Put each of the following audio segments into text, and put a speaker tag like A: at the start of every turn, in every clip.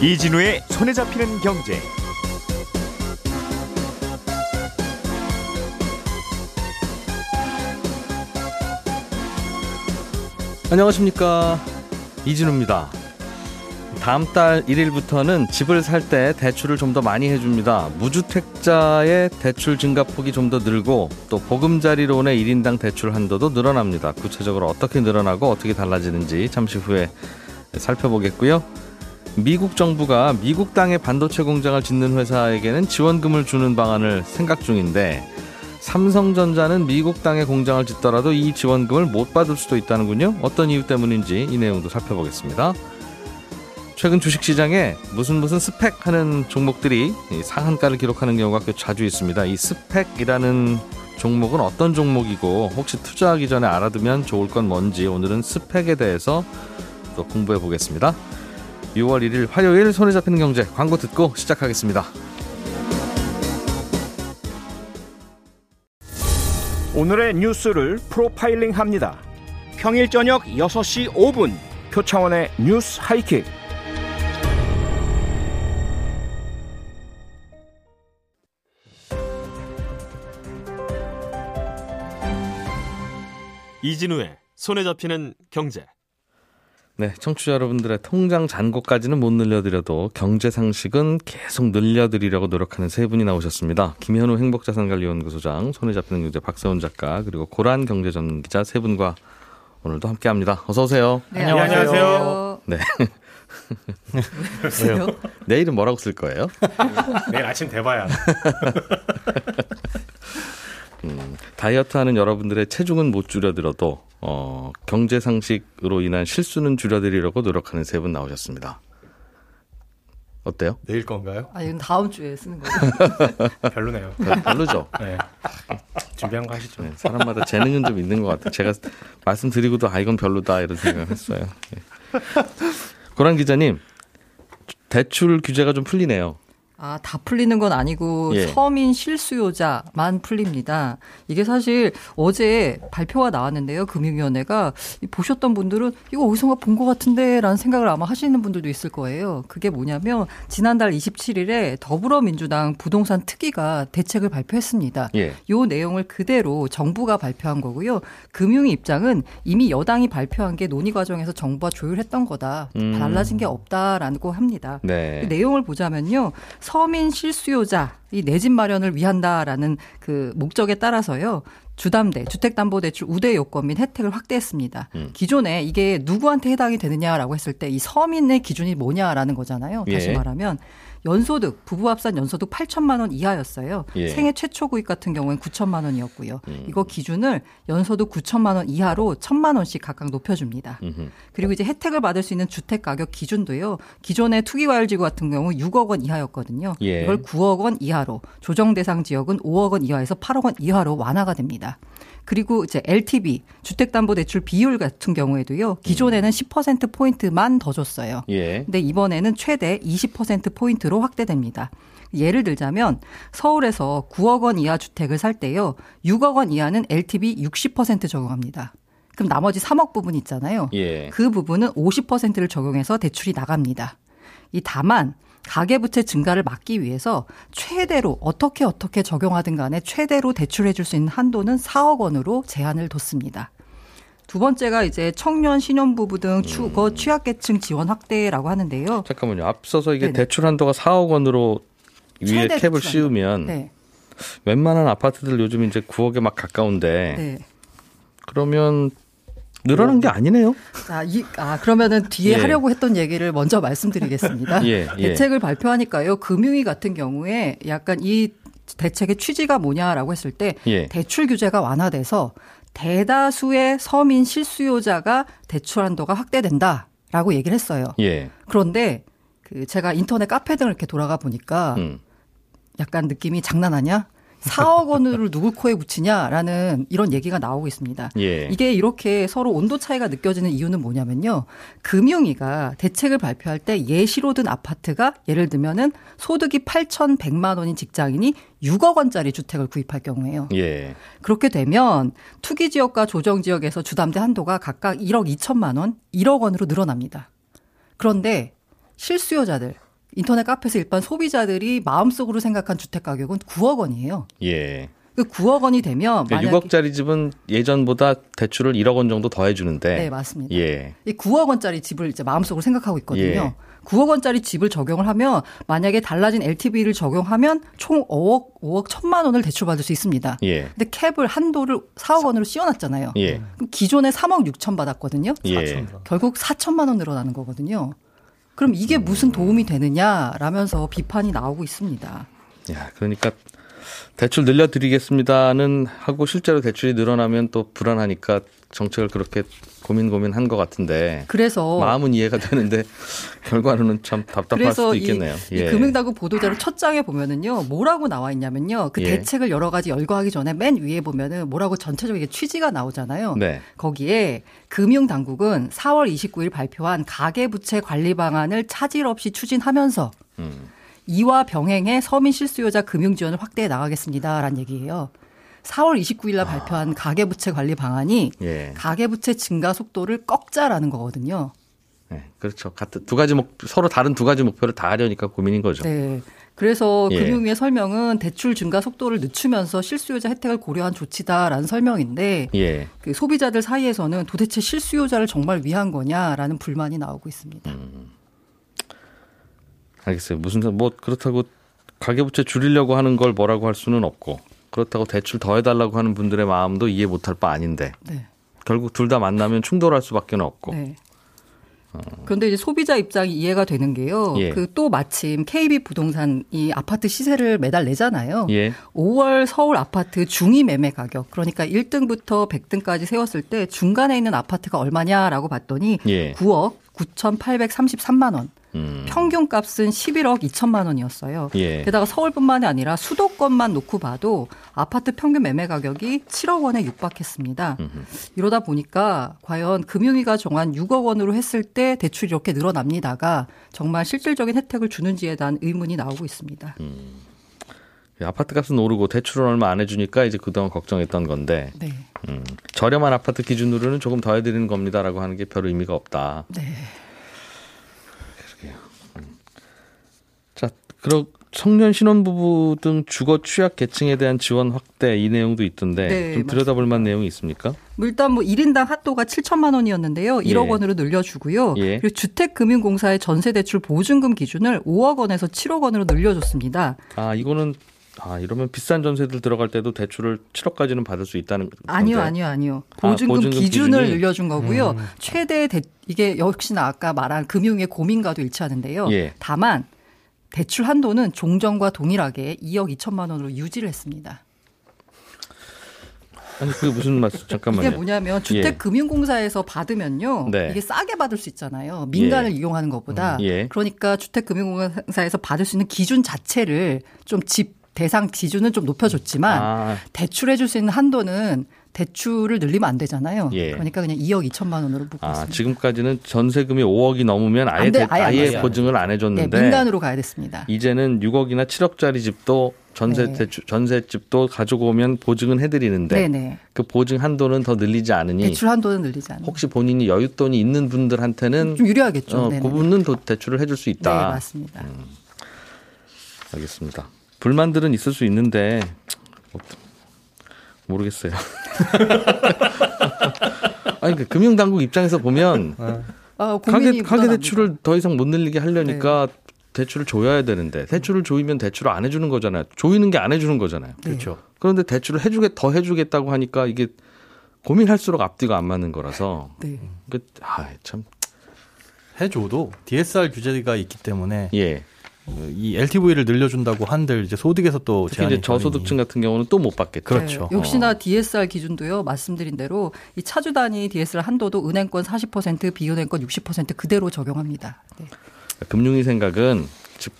A: 이진우의 손에 잡히는 경제.
B: 안녕하십니까 이진우입니다. 다음 달 1일부터는 집을 살 때 대출을 좀 더 많이 해줍니다. 무주택자의 대출 증가 폭이 좀 더 늘고 또 보금자리론의 1인당 대출 한도도 늘어납니다. 구체적으로 어떻게 늘어나고 어떻게 달라지는지 잠시 후에 살펴보겠고요. 미국 정부가 미국 땅에 반도체 공장을 짓는 회사에게는 지원금을 주는 방안을 생각 중인데 삼성전자는 미국 땅에 공장을 짓더라도 이 지원금을 못 받을 수도 있다는군요. 어떤 이유 때문인지 이 내용도 살펴보겠습니다. 최근 주식시장에 무슨 무슨 스펙 하는 종목들이 상한가를 기록하는 경우가 꽤 자주 있습니다. 이 스펙이라는 종목은 어떤 종목이고 혹시 투자하기 전에 알아두면 좋을 건 뭔지 오늘은 스펙에 대해서 또 공부해 보겠습니다. 6월 1일 화요일 손에 잡히는 경제 광고 듣고 시작하겠습니다.
C: 오늘의 뉴스를 프로파일링 합니다. 평일 저녁 6시 5분 표창원의 뉴스 하이킥.
D: 이진우의 손에 잡히는 경제.
B: 네, 청취자 여러분들의 통장 잔고까지는 못 늘려드려도 경제 상식은 계속 늘려드리려고 노력하는 세 분이 나오셨습니다. 김현우 행복자산관리연구소장, 손에 잡히는 경제 박세훈 작가, 그리고 고란 경제전문 기자 세 분과 오늘도 함께합니다. 어서 오세요.
E: 네, 안녕하세요.
B: 네.
E: 왜요?
B: 내일은 뭐라고 쓸 거예요?
F: 내일 아침 돼봐야.
B: 음, 다이어트 하는 여러분들의 체중은 못 줄여들어도 어, 경제 상식으로 인한 실수는 줄여드리려고 노력하는 세 분 나오셨습니다. 어때요?
F: 내일 건가요?
E: 아, 이건 다음 주에 쓰는 거예요.
F: 별로네요.
B: 별- 별로죠?
F: 네. 준비한 거 하시죠.
B: 네, 사람마다 재능은 좀 있는 것 같아요. 제가 말씀드리고도 아 이건 별로다 이런 생각을 했어요. 네. 고란 기자님 대출 규제가 좀 풀리네요.
E: 아, 다 풀리는 건 아니고
B: 예.
E: 서민 실수요자만 풀립니다. 이게 사실 어제 발표가 나왔는데요. 금융위원회가 이 보셨던 분들은 이거 어디선가 본 것 같은데라는 생각을 아마 하시는 분들도 있을 거예요. 그게 뭐냐면 지난달 27일에 더불어민주당 부동산 특위가 대책을 발표했습니다.
B: 예.
E: 요 내용을 그대로 정부가 발표한 거고요. 금융위 입장은 이미 여당이 발표한 게 논의 과정에서 정부가 조율했던 거다.
B: 음.
E: 달라진 게 없다라고 합니다.
B: 네.
E: 그 내용을 보자면요. 서민 실수요자 이 내 집 마련을 위한다라는 그 목적에 따라서요. 주담대, 주택담보대출 우대 요건 및 혜택을 확대했습니다.
B: 음.
E: 기존에 이게 누구한테 해당이 되느냐라고 했을 때 이 서민의 기준이 뭐냐라는 거잖아요. 다시
B: 예.
E: 말하면 연소득, 부부 합산 연소득 8천만 원 이하였어요.
B: 예.
E: 생애 최초 구입 같은 경우엔 9천만 원이었고요.
B: 음.
E: 이거 기준을 연소득 9천만 원 이하로 1천만 원씩 각각 높여줍니다.
B: 음흠.
E: 그리고 이제 혜택을 받을 수 있는 주택 가격 기준도요. 기존의 투기과열지구 같은 경우 6억 원 이하였거든요.
B: 예.
E: 이걸 9억 원 이하로 조정 대상 지역은 5억 원 이하에서 8억 원 이하로 완화가 됩니다. 그리고 이제 LTV 주택담보대출 비율 같은 경우에도요. 기존에는 10% 포인트만 더 줬어요.
B: 예.
E: 근데 이번에는 최대 20% 포인트로 확대됩니다. 예를 들자면 서울에서 9억 원 이하 주택을 살 때요. 6억 원 이하는 LTV 60% 적용합니다. 그럼 나머지 3억 부분 있잖아요.
B: 예.
E: 그 부분은 50%를 적용해서 대출이 나갑니다. 이 다만 가계부채 증가를 막기 위해서 최대로 어떻게 어떻게 적용하든 간에 최대로 대출해 줄 수 있는 한도는 4억 원으로 제한을 뒀습니다. 두 번째가 이제 청년 신혼부부 등 주거 취약계층 지원 확대라고 하는데요.
B: 잠깐만요. 앞서서 이게
E: 네네.
B: 대출 한도가 4억 원으로 위에 캡을 씌우면
E: 네.
B: 웬만한 아파트들 요즘 이제 9억에 막 가까운데
E: 네.
B: 그러면 늘어난 게 아니네요.
E: 자, 이, 아, 그러면은 뒤에
B: 예.
E: 하려고 했던 얘기를 먼저 말씀드리겠습니다.
B: 예, 예.
E: 대책을 발표하니까요. 금융위 같은 경우에 약간 이 대책의 취지가 뭐냐라고 했을 때
B: 예.
E: 대출 규제가 완화돼서 대다수의 서민 실수요자가 대출 한도가 확대된다라고 얘기를 했어요.
B: 예.
E: 그런데 그 제가 인터넷 카페 등을 이렇게 돌아가 보니까
B: 음.
E: 약간 느낌이 장난하냐? 4억 원을 누구 코에 붙이냐라는 이런 얘기가 나오고 있습니다.
B: 예.
E: 이게 이렇게 서로 온도 차이가 느껴지는 이유는 뭐냐면요. 금융위가 대책을 발표할 때 예시로 든 아파트가 예를 들면은 소득이 8,100만 원인 직장인이 6억 원짜리 주택을 구입할 경우에요.
B: 예.
E: 그렇게 되면 투기 지역과 조정 지역에서 주담대 한도가 각각 1억 2천만 원, 1억 원으로 늘어납니다. 그런데 실수요자들 인터넷 카페에서 일반 소비자들이 마음속으로 생각한 주택 가격은 9억 원이에요.
B: 예.
E: 그 9억 원이 되면
B: 그러니까
E: 만약
B: 6억짜리 집은 예전보다 대출을 1억 원 정도 더 해주는데.
E: 네, 맞습니다.
B: 예.
E: 이 9억 원짜리 집을 이제 마음속으로 생각하고 있거든요.
B: 예.
E: 9억 원짜리 집을 적용을 하면 만약에 달라진 LTV를 적용하면 총 5억 5억 1천만 원을 대출받을 수 있습니다.
B: 예.
E: 근데 캡을 한도를 4억 원으로 씌워놨잖아요.
B: 예.
E: 그럼 기존에 3억 6천 받았거든요.
B: 예.
E: 결국 4천만 원 늘어나는 거거든요. 그럼 이게 무슨 도움이 되느냐라면서 비판이 나오고 있습니다.
B: 야, 그러니까 대출 늘려드리겠습니다는 하고 실제로 대출이 늘어나면 또 불안하니까 정책을 그렇게 고민 고민한 것 같은데
E: 그래서
B: 마음은 이해가 되는데 결과로는 참 답답할 수도
E: 이,
B: 있겠네요.
E: 이 금융당국 보도자료 첫 장에 보면은요 뭐라고 나와 있냐면요 그
B: 예.
E: 대책을 여러 가지 열거하기 전에 맨 위에 보면은 뭐라고 전체적인 취지가 나오잖아요.
B: 네.
E: 거기에 금융당국은 4월 29일 발표한 가계부채 관리 방안을 차질 없이 추진하면서
B: 음.
E: 이와 병행해 서민 실수요자 금융 지원을 확대해 나가겠습니다라는 얘기예요. 4월 29일 날 발표한 가계부채 관리 방안이
B: 아. 예.
E: 가계부채 증가 속도를 꺾자라는 거거든요.
B: 네, 그렇죠. 같은 두 가지 목 서로 다른 두 가지 목표를 다 하려니까 고민인 거죠.
E: 네. 그래서
B: 예.
E: 금융위의 설명은 대출 증가 속도를 늦추면서 실수요자 혜택을 고려한 조치다라는 설명인데
B: 예.
E: 그 소비자들 사이에서는 도대체 실수요자를 정말 위한 거냐라는 불만이 나오고 있습니다.
B: 음. 알겠어요. 무슨 뭐 그렇다고 가계부채 줄이려고 하는 걸 뭐라고 할 수는 없고 그렇다고 대출 더 해달라고 하는 분들의 마음도 이해 못할 바 아닌데
E: 네.
B: 결국 둘 다 만나면 충돌할 수밖에 없고
E: 네. 그런데 이제 소비자 입장이 이해가 되는 게요.
B: 예.
E: 그또 마침 KB 부동산 이 아파트 시세를 매달 내잖아요.
B: 예.
E: 5월 서울 아파트 중위 매매 가격 그러니까 1등부터 100등까지 세웠을 때 중간에 있는 아파트가 얼마냐라고 봤더니
B: 예.
E: 9억 9,833만 원.
B: 음.
E: 평균 값은 11억 2천만 원이었어요.
B: 예.
E: 게다가 서울뿐만이 아니라 수도권만 놓고 봐도 아파트 평균 매매 가격이 7억 원에 육박했습니다. 이러다 보니까 과연 금융위가 정한 6억 원으로 했을 때 대출이 이렇게 늘어납니다가 정말 실질적인 혜택을 주는지에 대한 의문이 나오고 있습니다.
B: 아파트 값은 오르고 대출은 얼마 안 해주니까 이제 그동안 걱정했던 건데
E: 네.
B: 음, 저렴한 아파트 기준으로는 조금 더 해드리는 겁니다라고 하는 게 별 의미가 없다.
E: 네.
B: 자, 그럼 청년 신혼부부 등 주거 취약 계층에 대한 지원 확대 이 내용도 있던데
E: 네,
B: 좀 들여다볼 만한 내용이 있습니까?
E: 뭐 일단 뭐 1인당 핫도가 7천만 원이었는데요. 1억
B: 예.
E: 원으로 늘려주고요.
B: 예.
E: 그리고 주택금융공사의 전세대출 보증금 기준을 5억 원에서 7억 원으로 늘려줬습니다.
B: 아 이거는 아 이러면 비싼 전세들 들어갈 때도 대출을 7억까지는 받을 수 있다는
E: 아니요,
B: 건데.
E: 아니요, 아니요.
B: 아,
E: 보증금,
B: 보증금
E: 기준을
B: 기준이?
E: 늘려준 거고요. 최대 대, 이게 역시나 아까 말한 금융의 고민과도 일치하는데요.
B: 예.
E: 다만 대출 한도는 종전과 동일하게 2억 2천만 원으로 유지를 했습니다.
B: 아니 그게 무슨 말씀 잠깐만요.
E: 이게 뭐냐면 주택금융공사에서 받으면요.
B: 네.
E: 이게 싸게 받을 수 있잖아요. 민간을
B: 예.
E: 이용하는 것보다.
B: 음, 예.
E: 그러니까 주택금융공사에서 받을 수 있는 기준 자체를 좀 집 대상 기준은 좀 높여줬지만
B: 아,
E: 대출해 줄 수 있는 한도는 대출을 늘리면 안 되잖아요.
B: 예.
E: 그러니까 그냥 2억 2천만 원으로 묶고
B: 아
E: 있습니다.
B: 지금까지는 전세금이 5억이 넘으면 아예
E: 안 돼,
B: 대-
E: 아예 안
B: 아예
E: 돼요.
B: 보증을 안
E: 네,
B: 해줬는데
E: 민간으로 가야 됐습니다.
B: 이제는 6억이나 7억짜리 집도 전세
E: 네.
B: 대출 전세집도 가지고 오면 보증은 해드리는데
E: 네네.
B: 그 보증 한도는 더 늘리지 않으니
E: 대출 한도는 늘리지 않아요.
B: 혹시 본인이 여윳돈이 있는 분들한테는
E: 좀 유리하겠죠.
B: 어,
E: 네네.
B: 그분은 더 대출을 해줄 수
E: 네,
B: 있다.
E: 맞습니다.
B: 알겠습니다. 불만들은 있을 수 있는데 뭐, 모르겠어요. 아니 그 금융당국 입장에서 보면
E: 아,
B: 가계 가계. 대출을 더 이상 못 늘리게 하려니까 대출을 조여야 되는데 대출을 조이면 대출을 안 해주는 거잖아요. 조이는 게 안 해주는 거잖아요.
F: 그렇죠.
B: 그런데 대출을 해주게 더 해주겠다고 하니까 이게 고민할수록 앞뒤가 안 맞는 거라서
E: 네.
B: 그, 아, 참,
G: 해줘도 DSR 규제가 있기 때문에
B: 예.
G: 이 LTV를 늘려준다고 한들 이제 소득에서 또
B: 특히
G: 제한이
B: 이제 저소득층 같은 경우는 또 못 받겠죠.
G: 그렇죠.
E: 네, 역시나 DSR 기준도요. 말씀드린 대로 이 차주 단위 DSR 한도도 은행권 40% 비은행권 60% 그대로 적용합니다. 네.
B: 금융위 생각은 집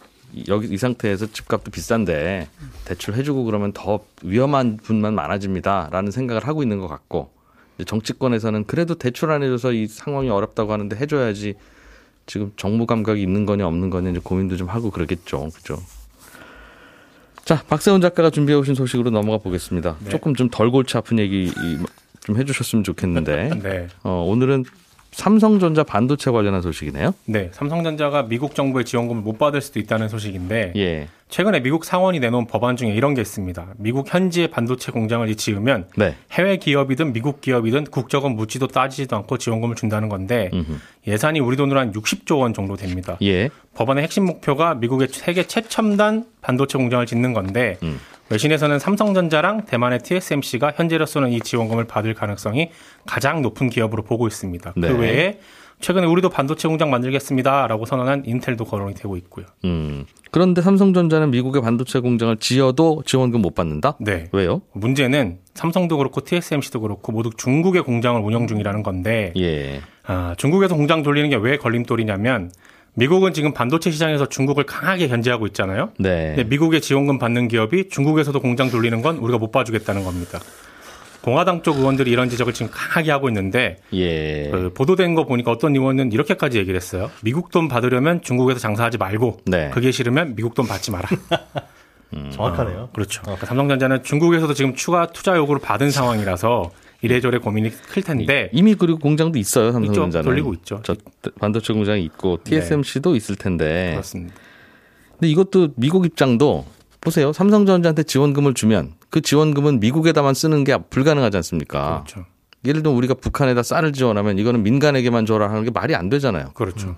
B: 여기 이 상태에서 집값도 비싼데 대출 해주고 그러면 더 위험한 분만 많아집니다라는 생각을 하고 있는 것 같고 이제 정치권에서는 그래도 대출 안 해줘서 이 상황이 어렵다고 하는데 해줘야지 지금 정무 감각이 있는 거냐 없는 거냐 이제 고민도 좀 하고 그러겠죠, 그죠? 자 박세훈 작가가 준비해 오신 소식으로 넘어가 보겠습니다.
F: 네.
B: 조금 좀 덜 골치 아픈 얘기 이- 좀 해주셨으면 좋겠는데
F: 네.
B: 어, 오늘은 삼성전자 반도체 관련한 소식이네요.
F: 네, 삼성전자가 미국 정부의 지원금을 못 받을 수도 있다는 소식인데
B: 예.
F: 최근에 미국 상원이 내놓은 법안 중에 이런 게 있습니다. 미국 현지의 반도체 공장을 지으면
B: 네.
F: 해외 기업이든 미국 기업이든 국적은 묻지도 따지지도 않고 지원금을 준다는 건데
B: 음흠.
F: 예산이 우리 돈으로 한 60조 원 정도 됩니다.
B: 예.
F: 법안의 핵심 목표가 미국의 세계 최첨단 반도체 공장을 짓는 건데
B: 음.
F: 외신에서는 삼성전자랑 대만의 TSMC가 현재로서는 이 지원금을 받을 가능성이 가장 높은 기업으로 보고 있습니다.
B: 네.
F: 그 외에 최근에 우리도 반도체 공장 만들겠습니다라고 선언한 인텔도 거론이 되고 있고요.
B: 음. 그런데 삼성전자는 미국의 반도체 공장을 지어도 지원금 못 받는다?
F: 네.
B: 왜요?
F: 문제는 삼성도 그렇고 TSMC도 그렇고 모두 중국의 공장을 운영 중이라는 건데
B: 예.
F: 아, 중국에서 공장 돌리는 게 왜 걸림돌이냐면 미국은 지금 반도체 시장에서 중국을 강하게 견제하고 있잖아요.
B: 네.
F: 근데 미국의 지원금 받는 기업이 중국에서도 공장 돌리는 건 우리가 못 봐주겠다는 겁니다. 공화당 쪽 의원들이 이런 지적을 지금 강하게 하고 있는데
B: 예.
F: 그 보도된 거 보니까 어떤 의원은 이렇게까지 얘기를 했어요. 미국 돈 받으려면 중국에서 장사하지 말고
B: 네.
F: 그게 싫으면 미국 돈 받지 마라.
G: 정확하네요.
F: 그렇죠. 그러니까 삼성전자는 중국에서도 지금 추가 투자 요구를 받은 상황이라서 이래저래 고민이 클 텐데
B: 이미 그리고 공장도 있어요, 삼성전자는.
F: 돌리고 있죠.
B: 저 반도체 공장이 있고 TSMC도 있을 텐데.
F: 그렇습니다.
B: 근데 이것도 미국 입장도 보세요. 삼성전자한테 지원금을 주면 그 지원금은 미국에다만 쓰는 게 불가능하지 않습니까?
F: 그렇죠.
B: 예를 들면 우리가 북한에다 쌀을 지원하면 이거는 민간에게만 줘라 하는 게 말이 안 되잖아요.
F: 그렇죠.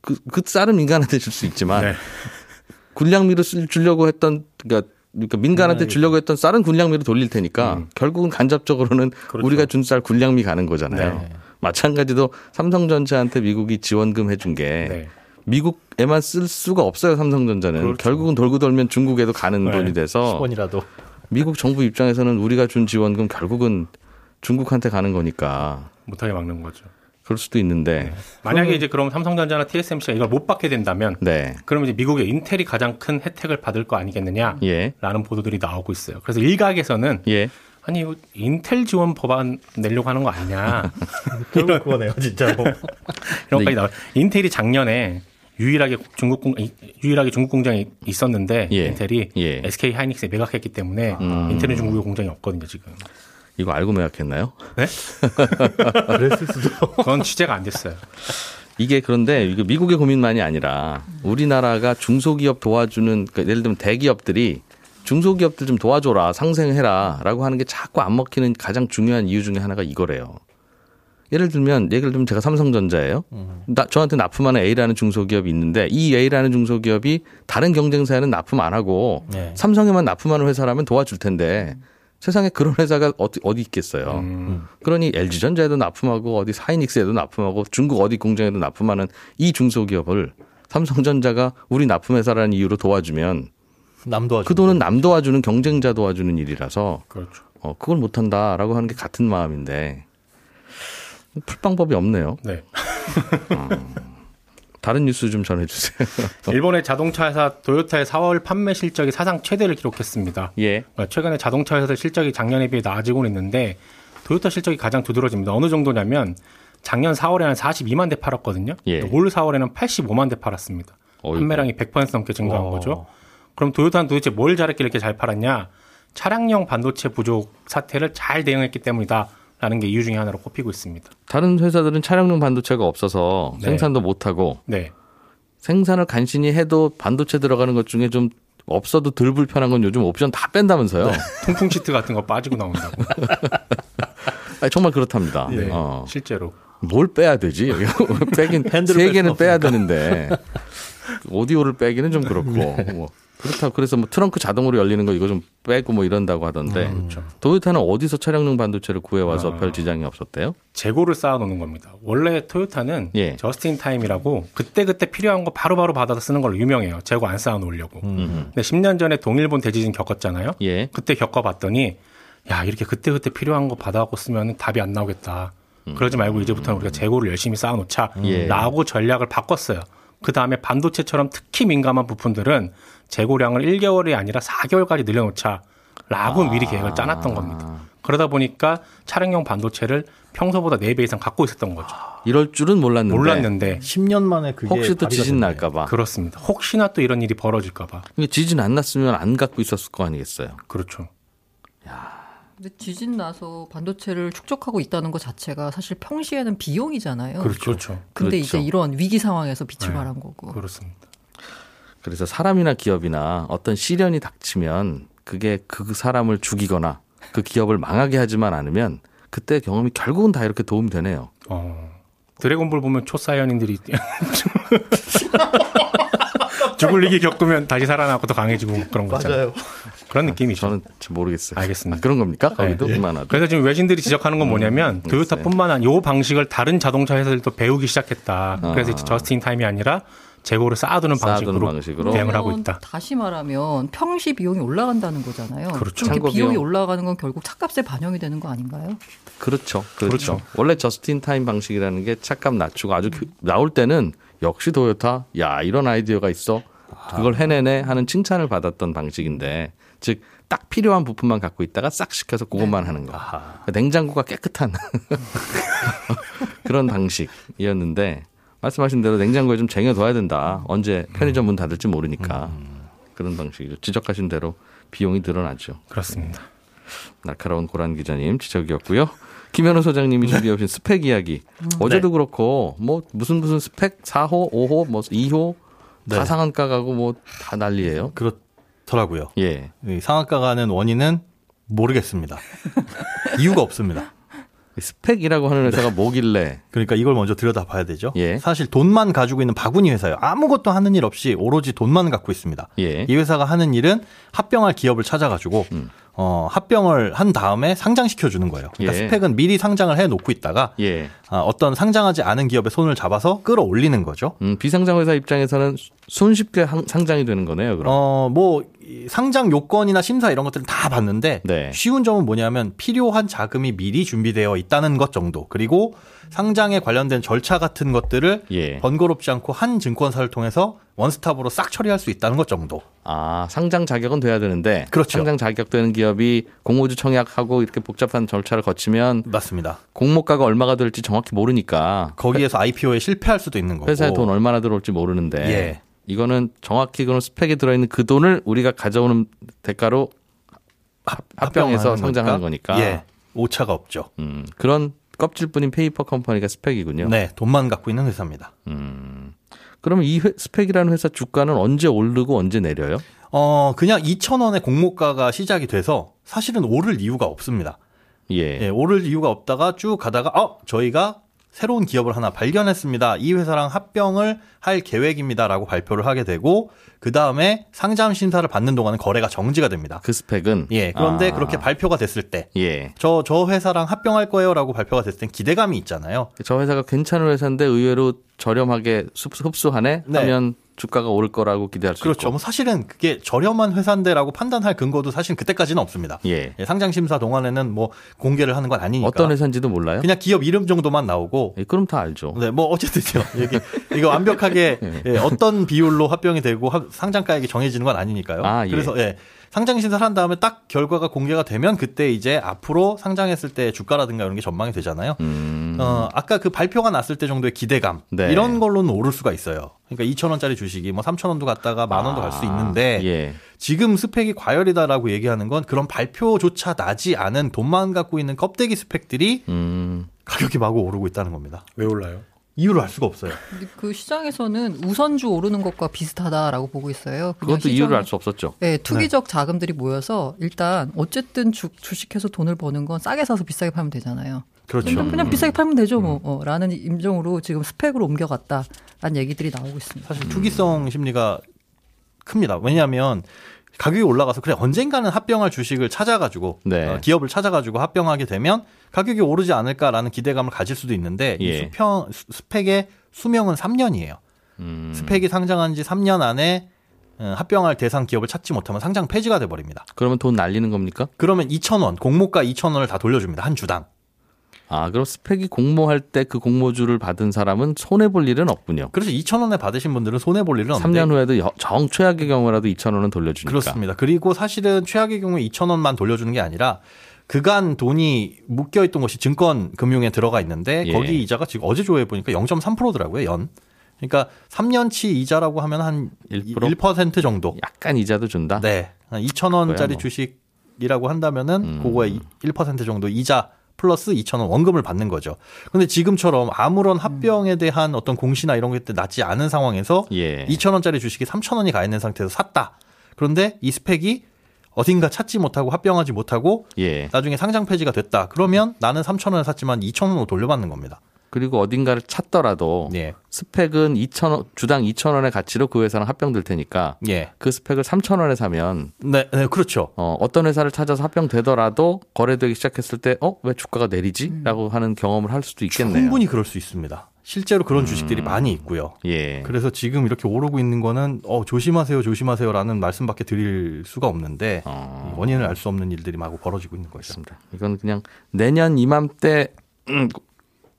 B: 그, 그 쌀은 민간한테 줄 수 있지만
F: 네.
B: 군량미로 쓸- 주려고 했던 그러니까, 그러니까 민간한테 주려고 했던 쌀은 군량미로 돌릴 테니까
F: 음.
B: 결국은 간접적으로는
F: 그렇죠.
B: 우리가 준 쌀 군량미 가는 거잖아요.
F: 네.
B: 마찬가지로 삼성전자한테 미국이 지원금 해준 게
F: 네.
B: 미국에만 쓸 수가 없어요. 삼성전자는
F: 그렇죠.
B: 결국은 돌고 돌면 중국에도 가는
F: 네.
B: 돈이 돼서
G: 10원이라도.
B: 미국 정부 입장에서는 우리가 준 지원금 결국은 중국한테 가는 거니까
F: 못하게 막는 거죠.
B: 그럴 수도 있는데
F: 만약에 이제 그럼 삼성전자나 TSMC가 이걸 못 받게 된다면
B: 네.
F: 그러면 이제 미국의 인텔이 가장 큰 혜택을 받을 거 아니겠느냐라는
B: 예.
F: 보도들이 나오고 있어요. 그래서 일각에서는
B: 예.
F: 아니 이거 인텔 지원 법안 내려고 하는 거 아니냐
G: 결국 그거네요, 진짜로.
F: 이런
B: 네.
F: 것까지 나와. 인텔이 작년에 유일하게 중국 공 유일하게 중국 공장이 있었는데
B: 예.
F: 인텔이
B: 예.
F: SK 하이닉스에 매각했기 때문에
B: 음.
F: 인텔은 중국에 공장이 없거든요 지금.
B: 이거 알고 매각했나요?
F: 네?
G: 그랬을 수도.
F: 그건 취재가 안 됐어요.
B: 이게 그런데 이거 미국의 고민만이 아니라 우리나라가 중소기업 도와주는 그러니까 예를 들면 대기업들이 중소기업들 좀 도와줘라 상생해라라고 하는 게 자꾸 안 먹히는 가장 중요한 이유 중에 하나가 이거래요. 예를 들면 예를 들면 제가 삼성전자예요. 나, 저한테 납품하는 A라는 중소기업이 있는데 이 A라는 중소기업이 다른 경쟁사에는 납품 안 하고
G: 네.
B: 삼성에만 납품하는 회사라면 도와줄 텐데 세상에 그런 회사가 어디, 어디 있겠어요.
F: 음.
B: 그러니 LG전자에도 납품하고 어디 사이닉스에도 납품하고 중국 어디 공장에도 납품하는 이 중소기업을 삼성전자가 우리 납품회사라는 이유로 도와주면
G: 남 도와주.
B: 그 돈은 남 도와주는 경쟁자 도와주는 일이라서
F: 그렇죠.
B: 어, 그걸 못한다라고 하는 게 같은 마음인데 풀 방법이 없네요.
F: 네.
B: 다른 뉴스 좀 전해주세요.
F: 일본의 자동차 회사 도요타의 4월 판매 실적이 사상 최대를 기록했습니다.
B: 예.
F: 그러니까 최근에 자동차 회사들 실적이 작년에 비해 나아지고 있는데 도요타 실적이 가장 두드러집니다. 어느 정도냐면 작년 4월에는 42만 대 팔았거든요.
B: 예.
F: 올 4월에는 85만 대 팔았습니다.
B: 어이구.
F: 판매량이 100% 넘게 증가한
G: 와.
F: 거죠. 그럼 도요타는 도대체 뭘 잘했길래 이렇게 잘 팔았냐? 차량용 반도체 부족 사태를 잘 대응했기 때문이다. 라는 게 이유 중에 하나로 꼽히고 있습니다.
B: 다른 회사들은 차량용 반도체가 없어서
F: 네.
B: 생산도 못하고
F: 네.
B: 생산을 간신히 해도 반도체 들어가는 것 중에 좀 없어도 덜 불편한 건 요즘 옵션 다 뺀다면서요.
F: 통풍 시트 같은 거 빠지고 나온다고.
B: 아니, 정말 그렇답니다.
F: 네.
B: 어.
F: 실제로.
B: 뭘 빼야 되지? 빼긴
G: 세뺄
B: 개는 빼야 되는데 오디오를 빼기는 좀 그렇고 뭐 그렇다 그래서 뭐 트렁크 자동으로 열리는 거 이거 좀 빼고 뭐 이런다고 하던데
F: 그렇죠.
B: 도요타는 어디서 차량용 반도체를 구해 와서
F: 아.
B: 별 지장이 없었대요?
F: 재고를 쌓아 놓는 겁니다. 원래 토요타는
B: 예.
F: 저스틴 타임이라고 그때 그때 필요한 거 바로바로 받아서 쓰는 걸로 유명해요. 재고 안 쌓아 놓으려고. 근데 10년 전에 동일본 대지진 겪었잖아요.
B: 예.
F: 그때 겪어봤더니 야 이렇게 그때 그때 필요한 거 받아갖고 쓰면 답이 안 나오겠다. 그러지 말고 이제부터는 우리가 재고를 열심히 쌓아놓자.
B: 예.
F: 라고 전략을 바꿨어요. 그 다음에 반도체처럼 특히 민감한 부품들은 재고량을 1개월이 아니라 4개월까지 늘려놓자. 라고 미리 계획을 짜놨던 겁니다. 그러다 보니까 차량용 반도체를 평소보다 4배 이상 갖고 있었던 거죠.
B: 이럴 줄은 몰랐는데
F: 몰랐는데
G: 10년 만에 그게
B: 혹시 또 지진
G: 됐네.
B: 날까 봐
F: 그렇습니다. 혹시나 또 이런 일이 벌어질까봐.
B: 이게 지진 안 났으면 안 갖고 있었을 거 아니겠어요?
F: 그렇죠.
E: 근데 지진 나서 반도체를 축적하고 있다는 것 자체가 사실 평시에는 비용이잖아요.
F: 그렇죠. 그렇죠.
E: 근데
B: 그렇죠.
E: 이제 이런 위기 상황에서 빛을
F: 네.
E: 발한 거고.
F: 그렇습니다.
B: 그래서 사람이나 기업이나 어떤 시련이 닥치면 그게 그 사람을 죽이거나 그 기업을 망하게 하지만 않으면 그때 경험이 결국은 다 이렇게 도움이 되네요.
F: 어. 드래곤볼 보면 초사이언인들이 죽을 위기 겪으면 다시 살아나고 더 강해지고 뭐 그런 거잖아요. 그런 느낌이죠.
B: 저는 잘 모르겠어요.
F: 알겠습니다.
B: 아, 그런 겁니까? 거기도
F: 네.
B: 그만하도.
F: 그래서 지금 외신들이 지적하는 건 뭐냐면
B: 음,
F: 토요타뿐만 아니라 이 방식을 다른 자동차 회사들도 배우기 시작했다.
B: 아.
F: 그래서 이제 저스틴 타임이 아니라 재고를 쌓아두는
B: 쌓아두는
F: 방식으로,
B: 방식으로.
F: 대응을 하고 있다.
E: 다시 말하면 평시 비용이 올라간다는 거잖아요.
F: 그렇죠.
E: 그렇게 비용이
B: 비용.
E: 올라가는 건 결국 차값에 반영이 되는 거 아닌가요?
B: 그렇죠. 그렇죠.
F: 그렇죠.
B: 원래 저스틴 타임 방식이라는 게 차값 낮추고 아주 그- 나올 때는 역시 도요타 야 이런 아이디어가 있어 그걸 해내네 하는 칭찬을 받았던 방식인데 즉 딱 필요한 부품만 갖고 있다가 싹 시켜서 그것만 하는 거. 그러니까 냉장고가 깨끗한 그런 방식이었는데 말씀하신 대로 냉장고에 좀 쟁여둬야 된다. 언제 편의점 문 닫을지 모르니까 그런 방식이죠. 지적하신 대로 비용이 늘어나죠.
F: 그렇습니다.
B: 날카로운 고란 기자님 지적이었고요. 김현우 소장님이 준비해 오신 스펙 이야기. 어제도 그렇고 뭐 무슨 무슨 스펙 4호, 5호, 뭐 2호 다
G: 네.
B: 상한가 가고 뭐 다 난리예요.
G: 그렇더라고요.
B: 예.
G: 이 상한가 가는 원인은 모르겠습니다. 이유가 없습니다.
B: 스펙이라고 하는 회사가 뭐길래
G: 그러니까 이걸 먼저 들여다봐야 되죠.
B: 예.
G: 사실 돈만 가지고 있는 바구니 회사예요. 아무것도 하는 일 없이 오로지 돈만 갖고 있습니다.
B: 예.
G: 이 회사가 하는 일은 합병할 기업을 찾아가지고
B: 음.
G: 어, 합병을 한 다음에 상장시켜 주는 거예요. 그러니까
B: 예.
G: 스펙은 미리 상장을 해 놓고 있다가
B: 예.
G: 아, 어떤 상장하지 않은 기업의 손을 잡아서 끌어올리는 거죠.
B: 음, 비상장 회사 입장에서는 손쉽게 항- 상장이 되는 거네요, 그럼.
G: 어, 뭐, 이 상장 요건이나 심사 이런 것들은 다 봤는데,
B: 네.
G: 쉬운 점은 뭐냐면 필요한 자금이 미리 준비되어 있다는 것 정도. 그리고 상장에 관련된 절차 같은 것들을
B: 예.
G: 번거롭지 않고 한 증권사를 통해서 원스톱으로 싹 처리할 수 있다는 것 정도.
B: 아, 상장 자격은 돼야 되는데
G: 그렇죠.
B: 상장 자격되는 기업이 공모주 청약하고 이렇게 복잡한 절차를 거치면
G: 맞습니다.
B: 공모가가 얼마가 될지 정확히 모르니까
G: 거기에서 IPO에 실패할 수도 있는 거고.
B: 회사에 돈 얼마나 들어올지 모르는데
G: 예.
B: 이거는 정확히 그런 스펙에 들어있는 그 돈을 우리가 가져오는 대가로 합- 합병해서 상장하는 거니까
G: 예. 오차가 없죠.
B: 음, 그런 껍질뿐인 페이퍼 컴퍼니가 SPAC이군요.
G: 네. 돈만 갖고 있는 회사입니다.
B: 음, 그러면 이 회- SPAC이라는 회사 주가는 언제 오르고 언제 내려요?
G: 어, 그냥 2,000원의 공모가가 시작이 돼서 사실은 오를 이유가 없습니다.
B: 예.
G: 예, 오를 이유가 없다가 쭉 가다가 어 저희가 새로운 기업을 하나 발견했습니다. 이 회사랑 합병을 할 계획입니다라고 발표를 하게 되고 그 다음에 상장 심사를 받는 동안은 거래가 정지가 됩니다.
B: 그 SPAC은
G: 예, 그런데
B: 아,
G: 그렇게 발표가 됐을 때
B: 예.
G: 저, 저 회사랑 합병할 거예요라고 발표가 됐을 땐 기대감이 있잖아요.
B: 저 회사가 괜찮은 회사인데 의외로 저렴하게 흡수- 흡수하네
G: 네.
B: 하면 주가가 오를 거라고 기대할 수
G: 그렇죠.
B: 있고.
G: 뭐 사실은 그게 저렴한 회사인데라고 판단할 근거도 사실 그때까지는 없습니다.
B: 예.
G: 예, 상장 심사 동안에는 뭐 공개를 하는 건 아니니까.
B: 어떤 회사인지도 몰라요?
G: 그냥 기업 이름 정도만 나오고
B: 예, 그럼 다 알죠.
G: 네, 뭐 어쨌든요. 이게 이거 완벽하게
B: 네.
G: 예, 어떤 비율로 합병이 되고 합- 상장가액이 정해지는 건 아니니까요.
B: 아, 예.
G: 그래서 예. 상장 심사를 한 다음에 딱 결과가 공개가 되면 그때 이제 앞으로 상장했을 때 주가라든가 이런 게 전망이 되잖아요.
B: 음.
G: 어, 아까 그 발표가 났을 때 정도의 기대감
B: 네.
G: 이런 걸로는 오를 수가 있어요. 그러니까 2,000원짜리 주식이 뭐 3,000원도 갔다가 만 원도 갈수
B: 아,
G: 있는데
B: 예.
G: 지금 스펙이 과열이다라고 얘기하는 건 그런 발표조차 나지 않은 돈만 갖고 있는 껍데기 스펙들이
B: 음.
G: 가격이 마구 오르고 있다는 겁니다.
F: 왜 올라요?
G: 이유를 알 수가 없어요.
E: 그 시장에서는 우선주 오르는 것과 비슷하다라고 보고 있어요.
B: 그것도 이유를
E: 시장에-
B: 알수 없었죠.
E: 네, 투기적 자금들이 모여서 일단 어쨌든 주, 주식해서 돈을 버는 건 싸게 사서 비싸게 팔면 되잖아요.
G: 그렇죠.
E: 그냥, 그냥 비싸게 팔면 되죠, 뭐. 어, 라는 임정으로 지금 스펙으로 옮겨갔다라는 얘기들이 나오고 있습니다.
G: 사실 투기성 심리가 큽니다. 왜냐하면 가격이 올라가서 그래 언젠가는 합병할 주식을 찾아가지고
B: 네.
G: 어, 기업을 찾아가지고 합병하게 되면 가격이 오르지 않을까라는 기대감을 가질 수도 있는데 이
B: 예.
G: 수평 수- 스펙의 수명은 3년이에요.
B: 음.
G: 스펙이 상장한 지 3년 안에 어, 합병할 대상 기업을 찾지 못하면 상장 폐지가 돼 버립니다.
B: 그러면 돈 날리는 겁니까?
G: 그러면 2,000원, 공모가 2,000원을 다 돌려줍니다. 한 주당.
B: 아, 그럼 스펙이 공모할 때 그 공모주를 받은 사람은 손해 볼 일은 없군요.
G: 그래서 2,000원에 받으신 분들은 손해 볼 일은 없는데
B: 3년 후에도 여- 정 최악의 경우라도 2천 원은 돌려주니까.
G: 그렇습니다. 그리고 사실은 최악의 경우에 2,000원만 돌려주는 게 아니라 그간 돈이 묶여 있던 것이 증권 금융에 들어가 있는데
B: 예.
G: 거기 이자가 지금 어제 조회 보니까 0.3%더라고요, 연. 그러니까 3년치 이자라고 하면 한
B: 1%?
G: 1% 정도.
B: 약간 이자도 준다.
G: 네. 2,000원짜리
B: 그거야 뭐.
G: 주식이 주식이라고 한다면은
B: 음.
G: 그거에 1% 정도 이자 플러스 2,000원 원금을 받는 거죠. 근데 지금처럼 아무런 합병에 대한 어떤 공시나 이런 게 낮지 않은 상황에서
B: 예.
G: 2,000원짜리 주식이 3,000원이 가 있는 상태에서 샀다. 그런데 이 스펙이 어딘가 찾지 못하고 합병하지 못하고
B: 예.
G: 나중에 상장 폐지가 됐다. 그러면 나는 3,000원에 샀지만 2,000원으로 돌려받는 겁니다.
B: 그리고 어딘가를 찾더라도
G: 예.
B: 스펙은 2,000원 주당 2,000원의 가치로 그 회사랑 합병될 테니까
G: 예.
B: 그 스펙을 3,000원에 사면
G: 네, 네, 그렇죠.
B: 어, 어떤 회사를 찾아서 합병되더라도 거래되기 시작했을 때 어, 왜 주가가 내리지? 라고 하는 경험을 할 수도 있겠네요.
G: 충분히 그럴 수 있습니다. 실제로 그런 주식들이 많이 있고요.
B: 예.
G: 그래서 지금 이렇게 오르고 있는 거는 어, 조심하세요, 조심하세요라는 말씀밖에 드릴 수가 없는데
B: 어.
G: 원인을 알 수 없는 일들이 마구 벌어지고 있는 거죠.
B: 그렇습니다. 이건 그냥 내년 이맘때 음,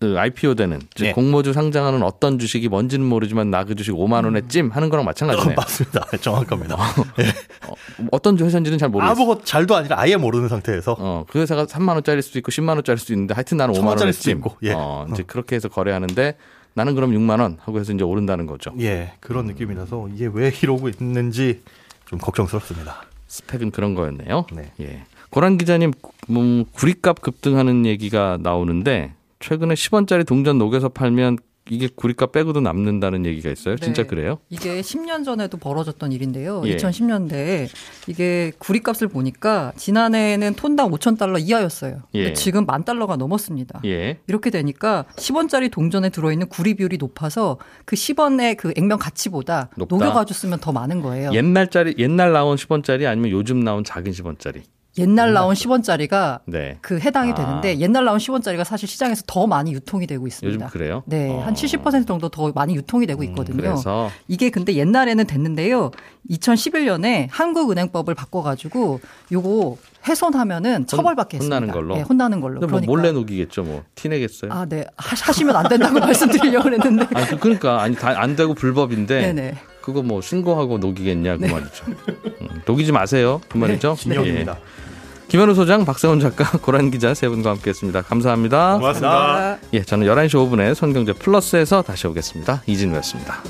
B: 그 IPO 되는 즉
G: 네.
B: 공모주 상장하는 어떤 주식이 뭔지는 모르지만 나 그 주식 5만 원에 찜 하는 거랑 마찬가지네요.
G: 맞습니다. 정확합니다.
B: 어, 어떤 회사인지는 잘 모르겠어요.
G: 아무것 잘도 아니라 아예 모르는 상태에서
B: 어, 그 회사가 3만 원짜리일 수도 있고 10만 원짜리일 수도 있는데 하여튼 나는 5만
G: 천 원짜리일
B: 원에 찜.
G: 있고, 예.
B: 어, 이제 그렇게 해서 거래하는데 나는 그럼 6만 원 하고 해서 이제 오른다는 거죠.
G: 예 그런 느낌이라서 이게 왜 이러고 있는지 좀 걱정스럽습니다.
B: 스펙은 그런 거였네요.
G: 네.
B: 예. 고란 기자님, 음, 구리값 급등하는 얘기가 나오는데 최근에 10원짜리 동전 녹여서 팔면 이게 구리값 빼고도 남는다는 얘기가 있어요. 진짜
E: 네.
B: 그래요?
E: 이게 10년 전에도 벌어졌던 일인데요.
B: 예.
E: 2010년대에 이게 구리값을 보니까 지난해에는 톤당 5천 달러 이하였어요.
B: 예.
E: 지금 만 달러가 넘었습니다.
B: 예.
E: 이렇게 되니까 10원짜리 동전에 들어있는 구리 비율이 높아서 그 10원의 그 액면
B: 가치보다.
E: 녹여가지고 쓰면 더 많은 거예요.
B: 옛날짜리 옛날 나온 10원짜리 아니면 요즘 나온 작은 10원짜리.
E: 옛날 나온 10원짜리가
B: 네.
E: 그 해당이
B: 아.
E: 되는데 옛날 나온 10원짜리가 사실 시장에서 더 많이 유통이 되고 있습니다.
B: 요즘 그래요?
E: 네,
B: 어. 음,
E: 한70% 정도 더 많이 유통이 되고 있거든요.
B: 그래서
E: 이게 근데 옛날에는 됐는데요. 2011년에 한국은행법을 바꿔가지고 요거 훼손하면은 처벌받게 했습니다.
B: 혼나는 걸로?
E: 네, 혼나는 걸로.
B: 근데 뭐
E: 그러니까
B: 몰래 녹이겠죠, 뭐. 티내겠어요?
E: 아, 네. 하- 하시면 안 된다고 말씀드리려고 했는데.
B: 아니, 그- 그러니까 아니 다안 되고 불법인데
E: 네네.
B: 그거 뭐 신고하고 녹이겠냐 그 말이죠. 음, 녹이지 마세요 그 말이죠.
G: 진영입니다.
B: 예. 김현우 소장, 박세훈 작가, 고란 기자 세 분과 함께했습니다. 감사합니다.
D: 고맙습니다.
B: 예, 저는 11시 5분에 손경제 플러스에서 다시 오겠습니다. 이진우였습니다.